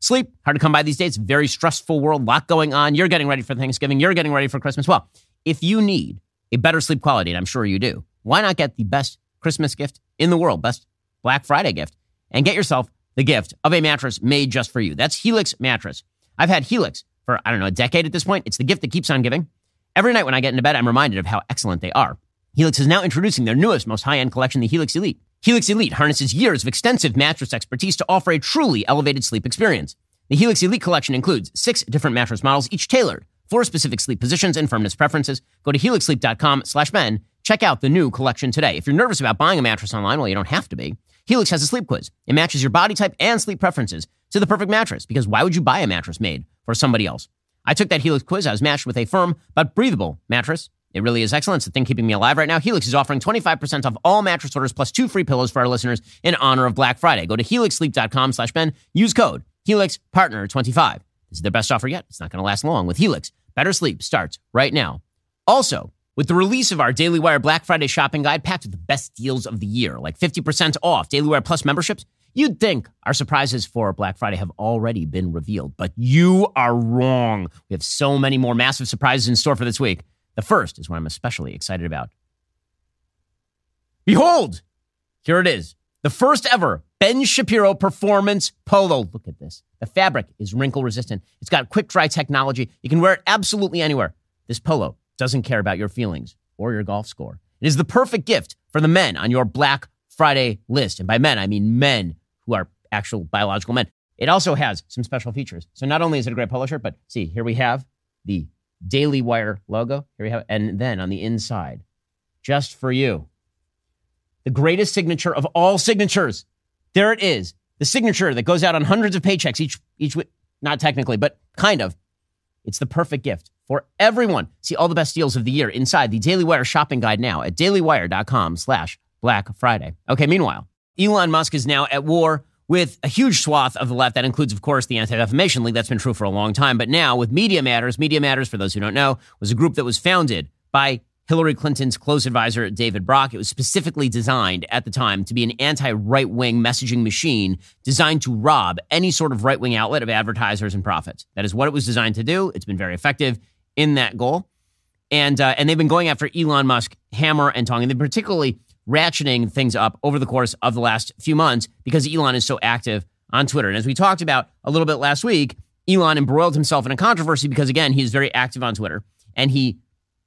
Sleep, hard to come by these days. Very stressful world, lot going on. You're getting ready for Thanksgiving. You're getting ready for Christmas. Well, if you need a better sleep quality, and I'm sure you do, why not get the best Christmas gift in the world, best Black Friday gift, and get yourself the gift of a mattress made just for you. That's Helix Mattress. I've had Helix for, I don't know, a decade at this point. It's the gift that keeps on giving. Every night when I get into bed, I'm reminded of how excellent they are. Helix is now introducing their newest, most high end collection, the Helix Elite. Helix Elite harnesses years of extensive mattress expertise to offer a truly elevated sleep experience. The Helix Elite collection includes six different mattress models, each tailored for specific sleep positions and firmness preferences. Go to helixsleep.com slash Ben. Check out the new collection today. If you're nervous about buying a mattress online, well, you don't have to be. Helix has a sleep quiz. It matches your body type and sleep preferences to the perfect mattress because why would you buy a mattress made for somebody else? I took that Helix quiz. I was matched with a firm but breathable mattress. It really is excellent. It's the thing keeping me alive right now. Helix is offering 25% off all mattress orders plus two free pillows for our listeners in honor of Black Friday. Go to helixsleep.com slash Ben. Use code Helix Partner 25. This is their best offer yet. It's not going to last long. With Helix, better sleep starts right now. Also, with the release of our Daily Wire Black Friday shopping guide packed with the best deals of the year, like 50% off Daily Wire Plus memberships, you'd think our surprises for Black Friday have already been revealed, but you are wrong. We have so many more massive surprises in store for this week. The first is what I'm especially excited about. Behold, here it is. The first ever Ben Shapiro Performance Polo. Look at this. The fabric is wrinkle resistant. It's got quick dry technology. You can wear it absolutely anywhere. This polo doesn't care about your feelings or your golf score. It is the perfect gift for the men on your Black Friday list. And by men, I mean men who are actual biological men. It also has some special features. So not only is it a great polo shirt, but see, here we have the Daily Wire logo. Here we have, and then on the inside, just for you, the greatest signature of all signatures. There it is, the signature that goes out on hundreds of paychecks each each week. Not technically, but kind of. It's the perfect gift for everyone. See all the best deals of the year inside the Daily Wire shopping guide now at dailywire.com/slash Black Friday. Okay. Meanwhile, Elon Musk is now at war with a huge swath of the left. That includes, of course, the Anti Defamation League. That's been true for a long time. But now with Media Matters, Media Matters, for those who don't know, was a group that was founded by Hillary Clinton's close advisor, David Brock. It was specifically designed at the time to be an anti right wing messaging machine designed to rob any sort of right wing outlet of advertisers and profits. That is what it was designed to do. It's been very effective in that goal. And, uh, and they've been going after Elon Musk hammer and tongue. And they particularly ratcheting things up over the course of the last few months because Elon is so active on Twitter. And as we talked about a little bit last week, Elon embroiled himself in a controversy because, again, he's very active on Twitter and he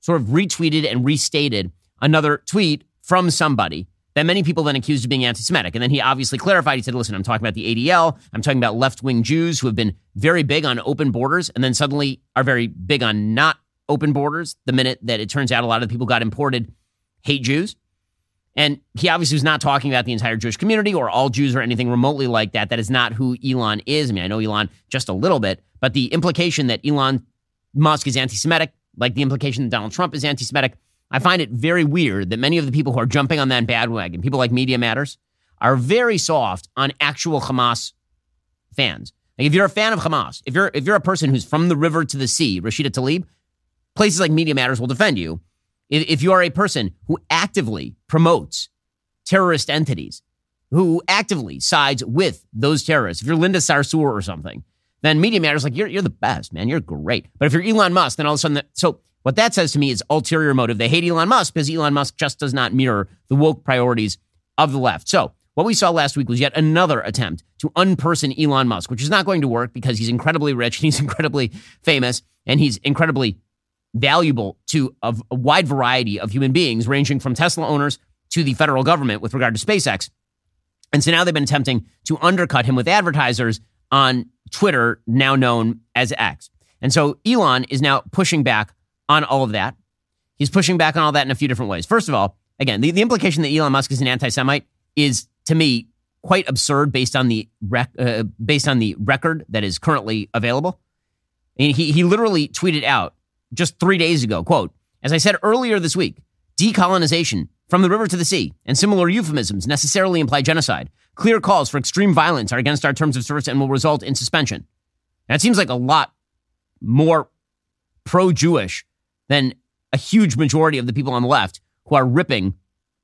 sort of retweeted and restated another tweet from somebody that many people then accused of being anti Semitic. And then he obviously clarified. He said, listen, I'm talking about the ADL. I'm talking about left wing Jews who have been very big on open borders and then suddenly are very big on not open borders the minute that it turns out a lot of the people got imported hate Jews. And he obviously was not talking about the entire Jewish community or all Jews or anything remotely like that. That is not who Elon is. I mean, I know Elon just a little bit, but the implication that Elon Musk is anti Semitic, like the implication that Donald Trump is anti Semitic, I find it very weird that many of the people who are jumping on that bandwagon, people like Media Matters, are very soft on actual Hamas fans. Like if you're a fan of Hamas, if you're if you're a person who's from the river to the sea, Rashida Tlaib, places like Media Matters will defend you if you are a person who actively promotes terrorist entities, who actively sides with those terrorists, if you're Linda Sarsour or something, then Media Matters like you're you're the best, man. You're great. But if you're Elon Musk, then all of a sudden, that, so what that says to me is ulterior motive. They hate Elon Musk because Elon Musk just does not mirror the woke priorities of the left. So what we saw last week was yet another attempt to unperson Elon Musk, which is not going to work because he's incredibly rich and he's incredibly famous and he's incredibly valuable to a, a wide variety of human beings, ranging from Tesla owners to the federal government with regard to SpaceX. And so now they've been attempting to undercut him with advertisers on Twitter, now known as X. And so Elon is now pushing back on all of that. He's pushing back on all that in a few different ways. First of all, again, the, the implication that Elon Musk is an anti Semite is, to me, quite absurd based on the rec- uh, based on the record that is currently available. And he he literally tweeted out just three days ago, quote, as I said earlier this week, decolonization from the river to the sea and similar euphemisms necessarily imply genocide. Clear calls for extreme violence are against our terms of service and will result in suspension. That seems like a lot more pro Jewish than a huge majority of the people on the left who are ripping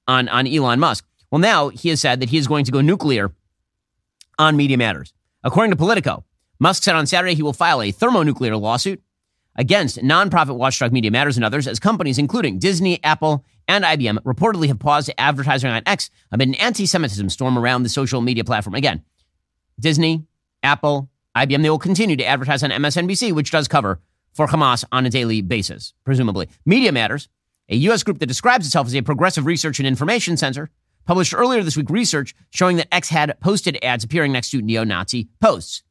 on, on Elon Musk. Well, now he has said that he is going to go nuclear on Media Matters. According to Politico, Musk said on Saturday he will file a thermonuclear lawsuit against nonprofit watchdog Media Matters and others as companies including Disney, Apple, and IBM reportedly have paused advertising on X amid an anti Semitism storm around the social media platform. Again, Disney, Apple, IBM, they will continue to advertise on MSNBC, which does cover for Hamas on a daily basis, presumably. Media Matters, a U.S. group that describes itself as a progressive research and information center, published earlier this week research showing that X had posted ads appearing next to neo Nazi posts.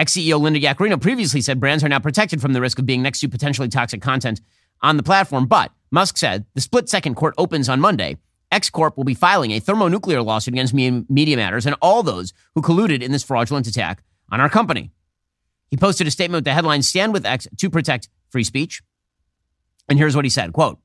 X CEO Linda Yaccarino previously said brands are now protected from the risk of being next to potentially toxic content on the platform, but Musk said the split second court opens on Monday. X Corp will be filing a thermonuclear lawsuit against Media Matters and all those who colluded in this fraudulent attack on our company. He posted a statement with the headline Stand with X to protect free speech. And here's what he said quote,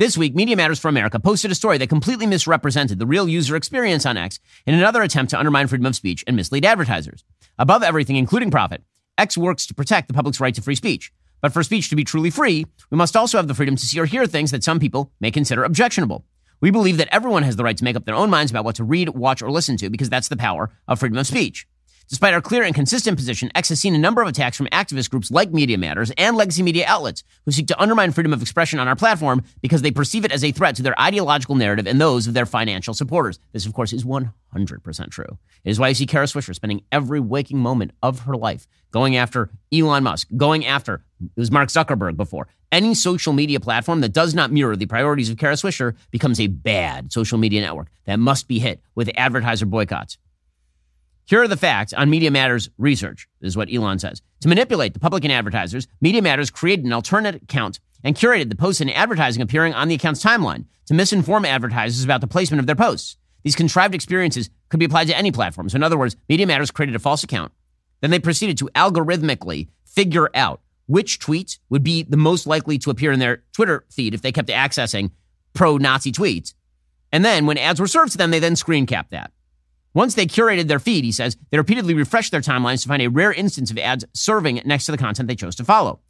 this week, Media Matters for America posted a story that completely misrepresented the real user experience on X in another attempt to undermine freedom of speech and mislead advertisers. Above everything, including profit, X works to protect the public's right to free speech. But for speech to be truly free, we must also have the freedom to see or hear things that some people may consider objectionable. We believe that everyone has the right to make up their own minds about what to read, watch, or listen to because that's the power of freedom of speech. Despite our clear and consistent position, X has seen a number of attacks from activist groups like Media Matters and legacy media outlets who seek to undermine freedom of expression on our platform because they perceive it as a threat to their ideological narrative and those of their financial supporters. This, of course, is 100% true. It is why you see Kara Swisher spending every waking moment of her life going after Elon Musk, going after, it was Mark Zuckerberg before. Any social media platform that does not mirror the priorities of Kara Swisher becomes a bad social media network that must be hit with advertiser boycotts. Here are the facts on Media Matters research, this is what Elon says. To manipulate the public and advertisers, Media Matters created an alternate account and curated the posts and advertising appearing on the account's timeline to misinform advertisers about the placement of their posts. These contrived experiences could be applied to any platform. So, in other words, Media Matters created a false account. Then they proceeded to algorithmically figure out which tweets would be the most likely to appear in their Twitter feed if they kept accessing pro Nazi tweets. And then when ads were served to them, they then screen capped that. Once they curated their feed, he says, they repeatedly refreshed their timelines to find a rare instance of ads serving next to the content they chose to follow.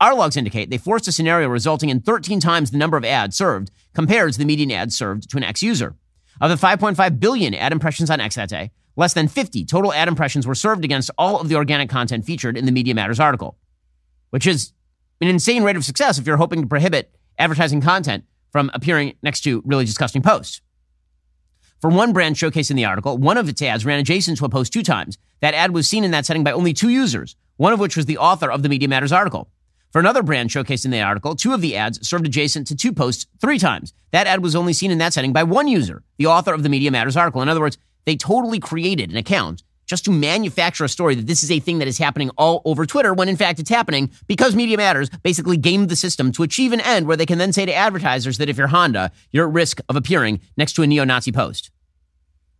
Our logs indicate they forced a scenario resulting in 13 times the number of ads served compared to the median ads served to an X user. Of the 5.5 billion ad impressions on X that day, less than 50 total ad impressions were served against all of the organic content featured in the Media Matters article, which is an insane rate of success if you're hoping to prohibit advertising content from appearing next to really disgusting posts. For one brand showcased in the article, one of its ads ran adjacent to a post two times. That ad was seen in that setting by only two users, one of which was the author of the Media Matters article. For another brand showcased in the article, two of the ads served adjacent to two posts three times. That ad was only seen in that setting by one user, the author of the Media Matters article. In other words, they totally created an account just to manufacture a story that this is a thing that is happening all over Twitter when in fact it's happening because Media Matters basically gamed the system to achieve an end where they can then say to advertisers that if you're Honda, you're at risk of appearing next to a neo Nazi post.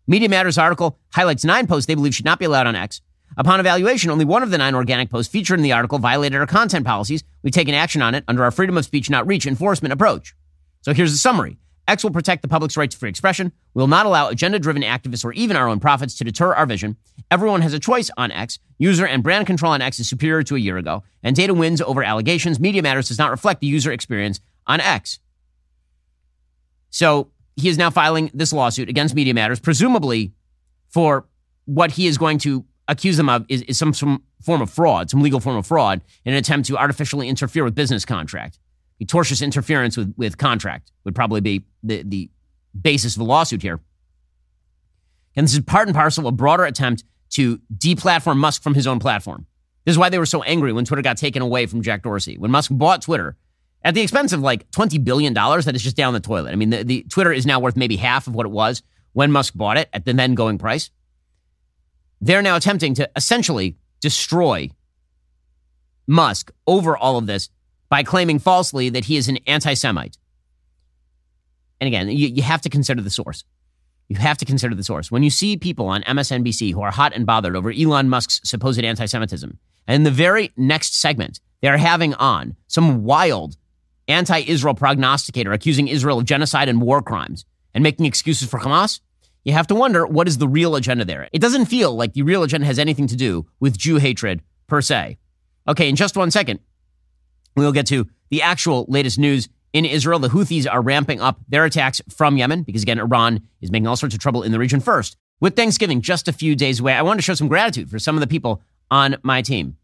Media Matters article highlights nine posts they believe should not be allowed on X. Upon evaluation, only one of the nine organic posts featured in the article violated our content policies. We've taken action on it under our freedom of speech not reach enforcement approach. So here's the summary. X will protect the public's right to free expression. We will not allow agenda driven activists or even our own profits to deter our vision. Everyone has a choice on X. User and brand control on X is superior to a year ago, and data wins over allegations. Media Matters does not reflect the user experience on X. So he is now filing this lawsuit against Media Matters, presumably for what he is going to accuse them of is, is some, some form of fraud, some legal form of fraud, in an attempt to artificially interfere with business contract. Tortious interference with, with contract would probably be the, the basis of the lawsuit here. And this is part and parcel of a broader attempt to deplatform Musk from his own platform. This is why they were so angry when Twitter got taken away from Jack Dorsey. When Musk bought Twitter, at the expense of like $20 billion that is just down the toilet. I mean, the, the Twitter is now worth maybe half of what it was when Musk bought it at the then going price. They're now attempting to essentially destroy Musk over all of this by claiming falsely that he is an anti Semite. And again, you, you have to consider the source. you have to consider the source. When you see people on MSNBC who are hot and bothered over Elon Musk's supposed anti Semitism, and in the very next segment, they are having on some wild anti Israel prognosticator accusing Israel of genocide and war crimes and making excuses for Hamas, you have to wonder what is the real agenda there. It doesn't feel like the real agenda has anything to do with Jew hatred per se. Okay, in just one second, we'll get to the actual latest news in Israel. The Houthis are ramping up their attacks from Yemen because, again, Iran is making all sorts of trouble in the region first. With Thanksgiving just a few days away, I want to show some gratitude for some of the people on my team.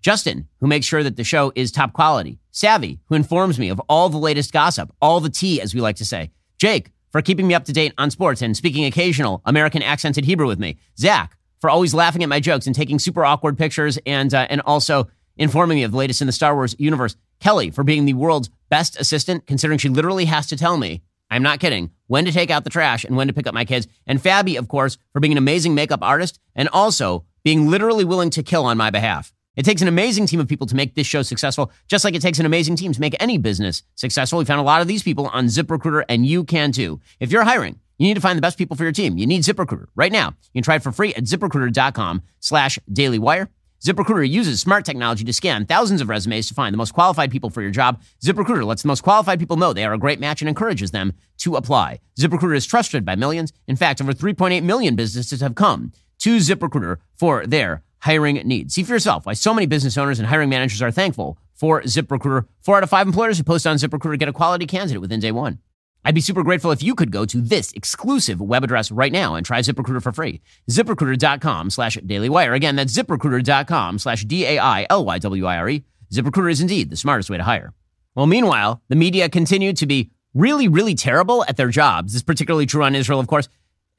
Justin, who makes sure that the show is top quality. Savvy, who informs me of all the latest gossip, all the tea, as we like to say. Jake, for keeping me up to date on sports and speaking occasional American accented Hebrew with me. Zach, for always laughing at my jokes and taking super awkward pictures and, uh, and also informing me of the latest in the Star Wars universe. Kelly, for being the world's best assistant, considering she literally has to tell me, I'm not kidding, when to take out the trash and when to pick up my kids. And Fabi, of course, for being an amazing makeup artist and also being literally willing to kill on my behalf. It takes an amazing team of people to make this show successful, just like it takes an amazing team to make any business successful. We found a lot of these people on ZipRecruiter, and you can too. If you're hiring, you need to find the best people for your team. You need ZipRecruiter right now. You can try it for free at ziprecruiter.com slash dailywire. ZipRecruiter uses smart technology to scan thousands of resumes to find the most qualified people for your job. ZipRecruiter lets the most qualified people know they are a great match and encourages them to apply. ZipRecruiter is trusted by millions. In fact, over 3.8 million businesses have come to ZipRecruiter for their hiring needs. See for yourself why so many business owners and hiring managers are thankful for ZipRecruiter. Four out of five employers who post on ZipRecruiter get a quality candidate within day one. I'd be super grateful if you could go to this exclusive web address right now and try ZipRecruiter for free. ZipRecruiter.com slash dailywire. Again, that's ZipRecruiter.com slash D-A-I-L-Y-W-I-R-E. ZipRecruiter is indeed the smartest way to hire. Well, meanwhile, the media continued to be really, really terrible at their jobs. This is particularly true on Israel, of course.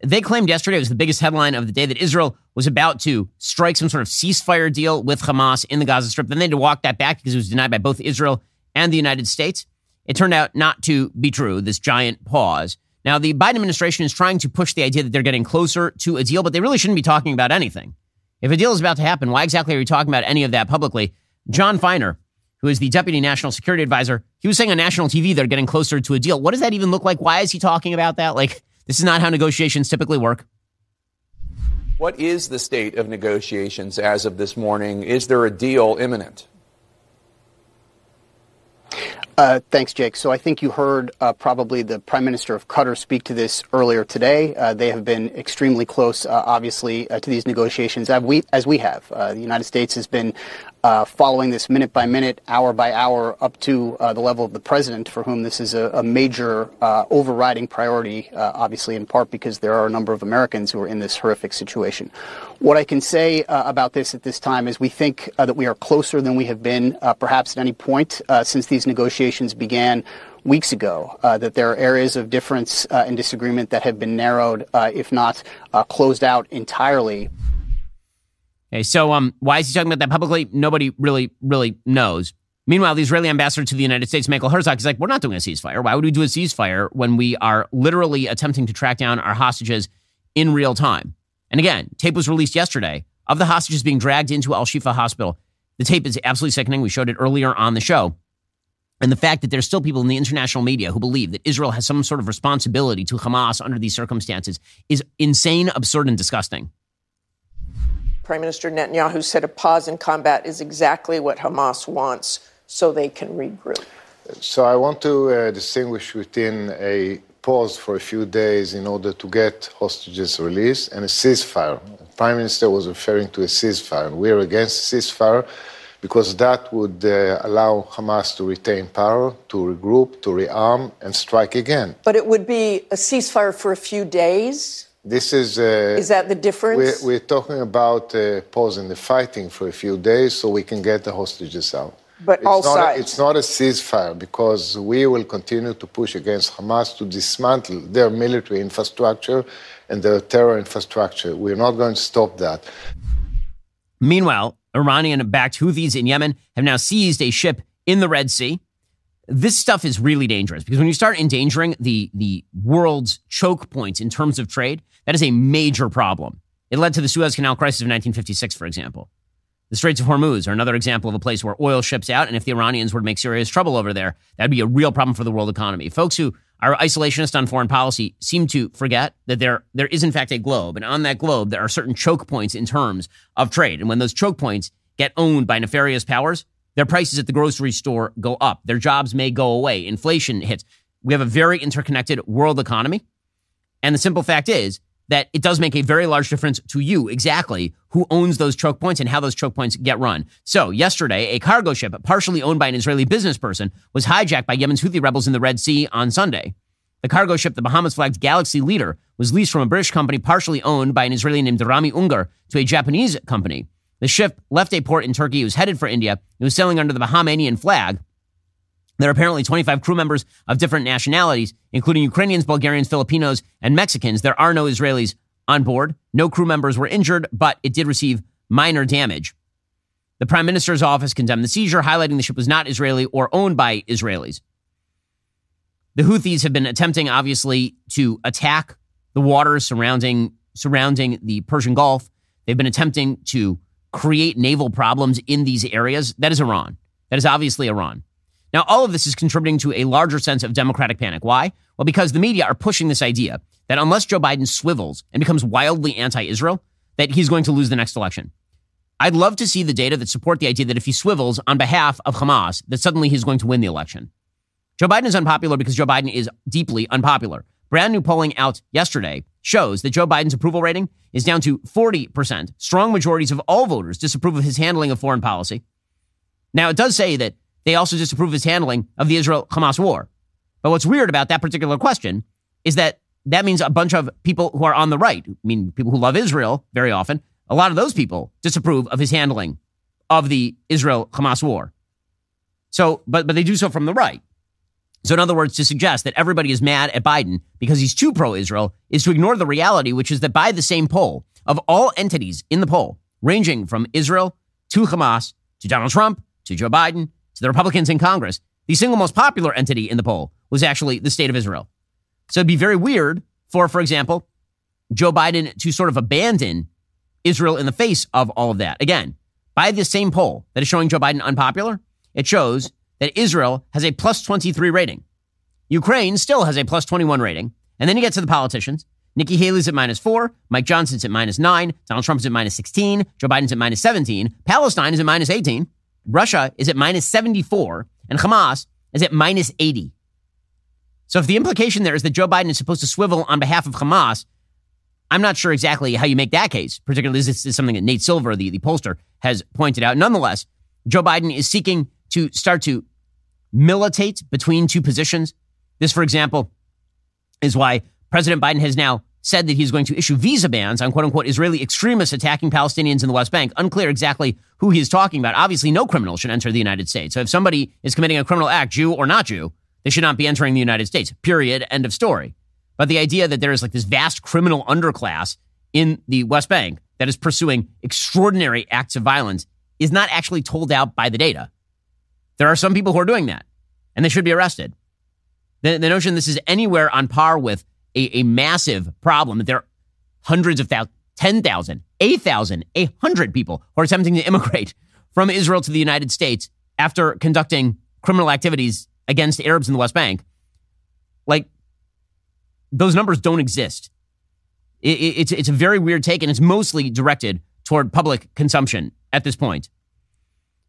They claimed yesterday, it was the biggest headline of the day, that Israel was about to strike some sort of ceasefire deal with Hamas in the Gaza Strip. Then they had to walk that back because it was denied by both Israel and the United States. It turned out not to be true, this giant pause. Now, the Biden administration is trying to push the idea that they're getting closer to a deal, but they really shouldn't be talking about anything. If a deal is about to happen, why exactly are we talking about any of that publicly? Jon Finer, who is the deputy national security advisor, he was saying on national TV they're getting closer to a deal. What does that even look like? Why is he talking about that? Like, this is not how negotiations typically work. What is the state of negotiations as of this morning? Is there a deal imminent? Uh, thanks, Jake. So I think you heard uh, probably the Prime Minister of Qatar speak to this earlier today. Uh, they have been extremely close, uh, obviously, uh, to these negotiations, as we, as we have. Uh, the United States has been following this minute by minute, hour by hour, up to the level of the President, for whom this is a, a major overriding priority, obviously, in part because there are a number of Americans who are in this horrific situation. What I can say about this at this time is we think that we are closer than we have been, perhaps at any point since these negotiations began weeks ago, uh, that there are areas of difference uh, and disagreement that have been narrowed, uh, if not uh, closed out entirely. Okay, so um, why is he talking about that publicly? Nobody really, really knows. Meanwhile, the Israeli ambassador to the United States, Michael Herzog, is like, we're not doing a ceasefire. Why would we do a ceasefire when we are literally attempting to track down our hostages in real time? And again, tape was released yesterday of the hostages being dragged into Al Shifa Hospital. The tape is absolutely sickening. We showed it earlier on the show. And the fact that there's still people in the international media who believe that Israel has some sort of responsibility to Hamas under these circumstances is insane, absurd, and disgusting. Prime Minister Netanyahu said a pause in combat is exactly what Hamas wants so they can regroup. So I want to uh, distinguish between a pause for a few days in order to get hostages released and a ceasefire. The Prime Minister was referring to a ceasefire. We are against ceasefire because that would uh, allow Hamas to retain power, to regroup, to rearm, and strike again. But it would be a ceasefire for a few days? This is. Uh, is that the difference? We're, we're talking about uh, pausing the fighting for a few days so we can get the hostages out. But it's all not sides. A, it's not a ceasefire because we will continue to push against Hamas to dismantle their military infrastructure and their terror infrastructure. We're not going to stop that. Meanwhile, Iranian backed Houthis in Yemen have now seized a ship in the Red Sea. This stuff is really dangerous because when you start endangering the, the world's choke points in terms of trade, that is a major problem. It led to the Suez Canal crisis of 1956, for example. The Straits of Hormuz are another example of a place where oil ships out, and if the Iranians were to make serious trouble over there, that'd be a real problem for the world economy. Folks who are isolationist on foreign policy seem to forget that there, there is, in fact, a globe. And on that globe, there are certain choke points in terms of trade. And when those choke points get owned by nefarious powers, their prices at the grocery store go up. Their jobs may go away. Inflation hits. We have a very interconnected world economy. And the simple fact is that it does make a very large difference to you exactly who owns those choke points and how those choke points get run. So, yesterday, a cargo ship partially owned by an Israeli business person was hijacked by Yemen's Houthi rebels in the Red Sea on Sunday. The cargo ship, the Bahamas flagged Galaxy Leader, was leased from a British company partially owned by an Israeli named Rami Ungar to a Japanese company. The ship left a port in Turkey. It was headed for India. It was sailing under the Bahamian flag. There are apparently 25 crew members of different nationalities, including Ukrainians, Bulgarians, Filipinos, and Mexicans. There are no Israelis on board. No crew members were injured, but it did receive minor damage. The prime minister's office condemned the seizure, highlighting the ship was not Israeli or owned by Israelis. The Houthis have been attempting, obviously, to attack the waters surrounding surrounding the Persian Gulf. They've been attempting to create naval problems in these areas. That is Iran. That is obviously Iran. Now, all of this is contributing to a larger sense of democratic panic. Why? Well, because the media are pushing this idea that unless Joe Biden swivels and becomes wildly anti-Israel, that he's going to lose the next election. I'd love to see the data that support the idea that if he swivels on behalf of Hamas, that suddenly he's going to win the election. Joe Biden is unpopular because Joe Biden is deeply unpopular. Brand new polling out yesterday shows that Joe Biden's approval rating is down to 40%. Strong majorities of all voters disapprove of his handling of foreign policy. Now, it does say that they also disapprove of his handling of the Israel Hamas war. But what's weird about that particular question is that that means a bunch of people who are on the right, I mean, people who love Israel very often, a lot of those people disapprove of his handling of the Israel Hamas war. So, but, but they do so from the right. So, in other words, to suggest that everybody is mad at Biden because he's too pro Israel is to ignore the reality, which is that by the same poll, of all entities in the poll, ranging from Israel to Hamas to Donald Trump to Joe Biden to the Republicans in Congress, the single most popular entity in the poll was actually the state of Israel. So it'd be very weird for, for example, Joe Biden to sort of abandon Israel in the face of all of that. Again, by the same poll that is showing Joe Biden unpopular, it shows that Israel has a plus 23 rating. Ukraine still has a plus 21 rating. And then you get to the politicians. Nikki Haley's at minus four. Mike Johnson's at minus nine. Donald Trump's at minus 16. Joe Biden's at minus 17. Palestine is at minus 18. Russia is at minus 74 and Hamas is at minus 80. So if the implication there is that Joe Biden is supposed to swivel on behalf of Hamas, I'm not sure exactly how you make that case, particularly this is something that Nate Silver, the, the pollster, has pointed out. Nonetheless, Joe Biden is seeking to start to militate between two positions. This, for example, is why President Biden has now said that he's going to issue visa bans on quote unquote Israeli extremists attacking Palestinians in the West Bank. Unclear exactly who he is talking about. Obviously, no criminal should enter the United States. So if somebody is committing a criminal act, Jew or not Jew, they should not be entering the United States. Period. End of story. But the idea that there is like this vast criminal underclass in the West Bank that is pursuing extraordinary acts of violence is not actually told out by the data. There are some people who are doing that, and they should be arrested. The, the notion this is anywhere on par with a, a massive problem that there are hundreds of thousands, 10,000, 8,000, 100 people who are attempting to immigrate from Israel to the United States after conducting criminal activities against Arabs in the West Bank. Like, those numbers don't exist. It, it, it's, it's a very weird take, and it's mostly directed toward public consumption at this point.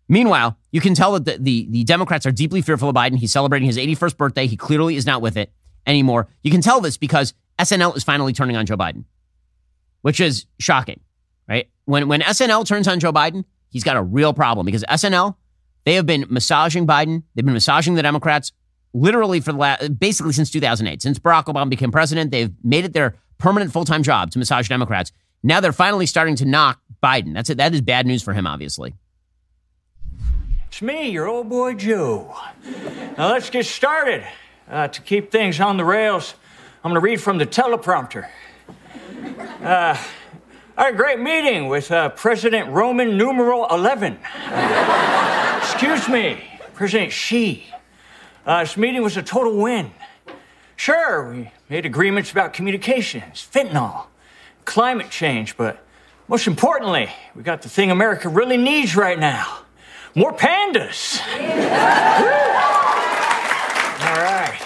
Meanwhile, you can tell that the, the, the Democrats are deeply fearful of Biden. He's celebrating his 81st birthday. He clearly is not with it anymore. You can tell this because SNL is finally turning on Joe Biden, which is shocking, right? When, when SNL turns on Joe Biden, he's got a real problem because SNL, they have been massaging Biden. They've been massaging the Democrats literally for the last, basically since 2008. Since Barack Obama became president, they've made it their permanent full time job to massage Democrats. Now they're finally starting to knock Biden. That's it. That is bad news for him, obviously. It's me, your old boy Joe. Now let's get started. Uh, to keep things on the rails, I'm going to read from the teleprompter. Uh, a great meeting with uh, President Roman numeral 11. excuse me, President Xi. Uh, this meeting was a total win. Sure, we made agreements about communications, fentanyl, climate change, but most importantly, we got the thing America really needs right now more pandas. All right.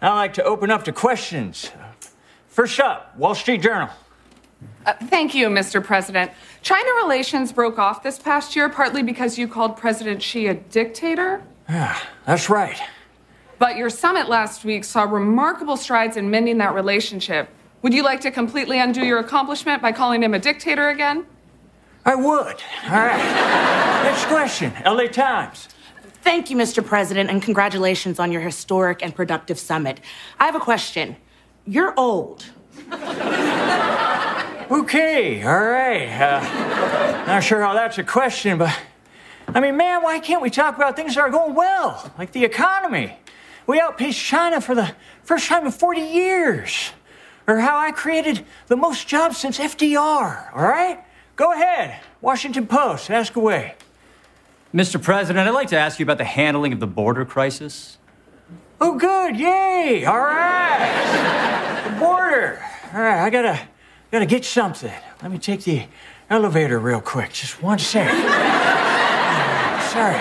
Now I'd like to open up to questions. First up, Wall Street Journal. Uh, thank you, Mr. President. China relations broke off this past year partly because you called President Xi a dictator. Yeah, that's right. But your summit last week saw remarkable strides in mending that relationship. Would you like to completely undo your accomplishment by calling him a dictator again? I would. All right. Next question LA Times. Thank you, Mr. President, and congratulations on your historic and productive summit. I have a question. You're old. Okay, all right. Uh, not sure how that's a question, but I mean, man, why can't we talk about things that are going well, like the economy? We outpaced China for the first time in 40 years. Or how I created the most jobs since FDR, all right? Go ahead, Washington Post, ask away. Mr. President, I'd like to ask you about the handling of the border crisis. Oh, good, yay, all right. the border. All right, I gotta, gotta get something. Let me take the elevator real quick, just one sec. Sorry.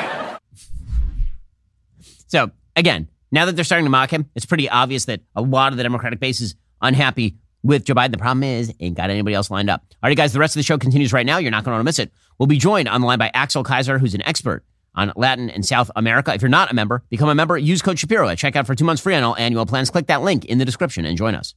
So, again, now that they're starting to mock him, it's pretty obvious that a lot of the Democratic base is unhappy with Joe Biden. The problem is, ain't got anybody else lined up. All right, guys, the rest of the show continues right now. You're not going to want to miss it. We'll be joined on the line by Axel Kaiser, who's an expert on Latin and South America. If you're not a member, become a member. Use code Shapiro at checkout for two months free on all annual plans. Click that link in the description and join us.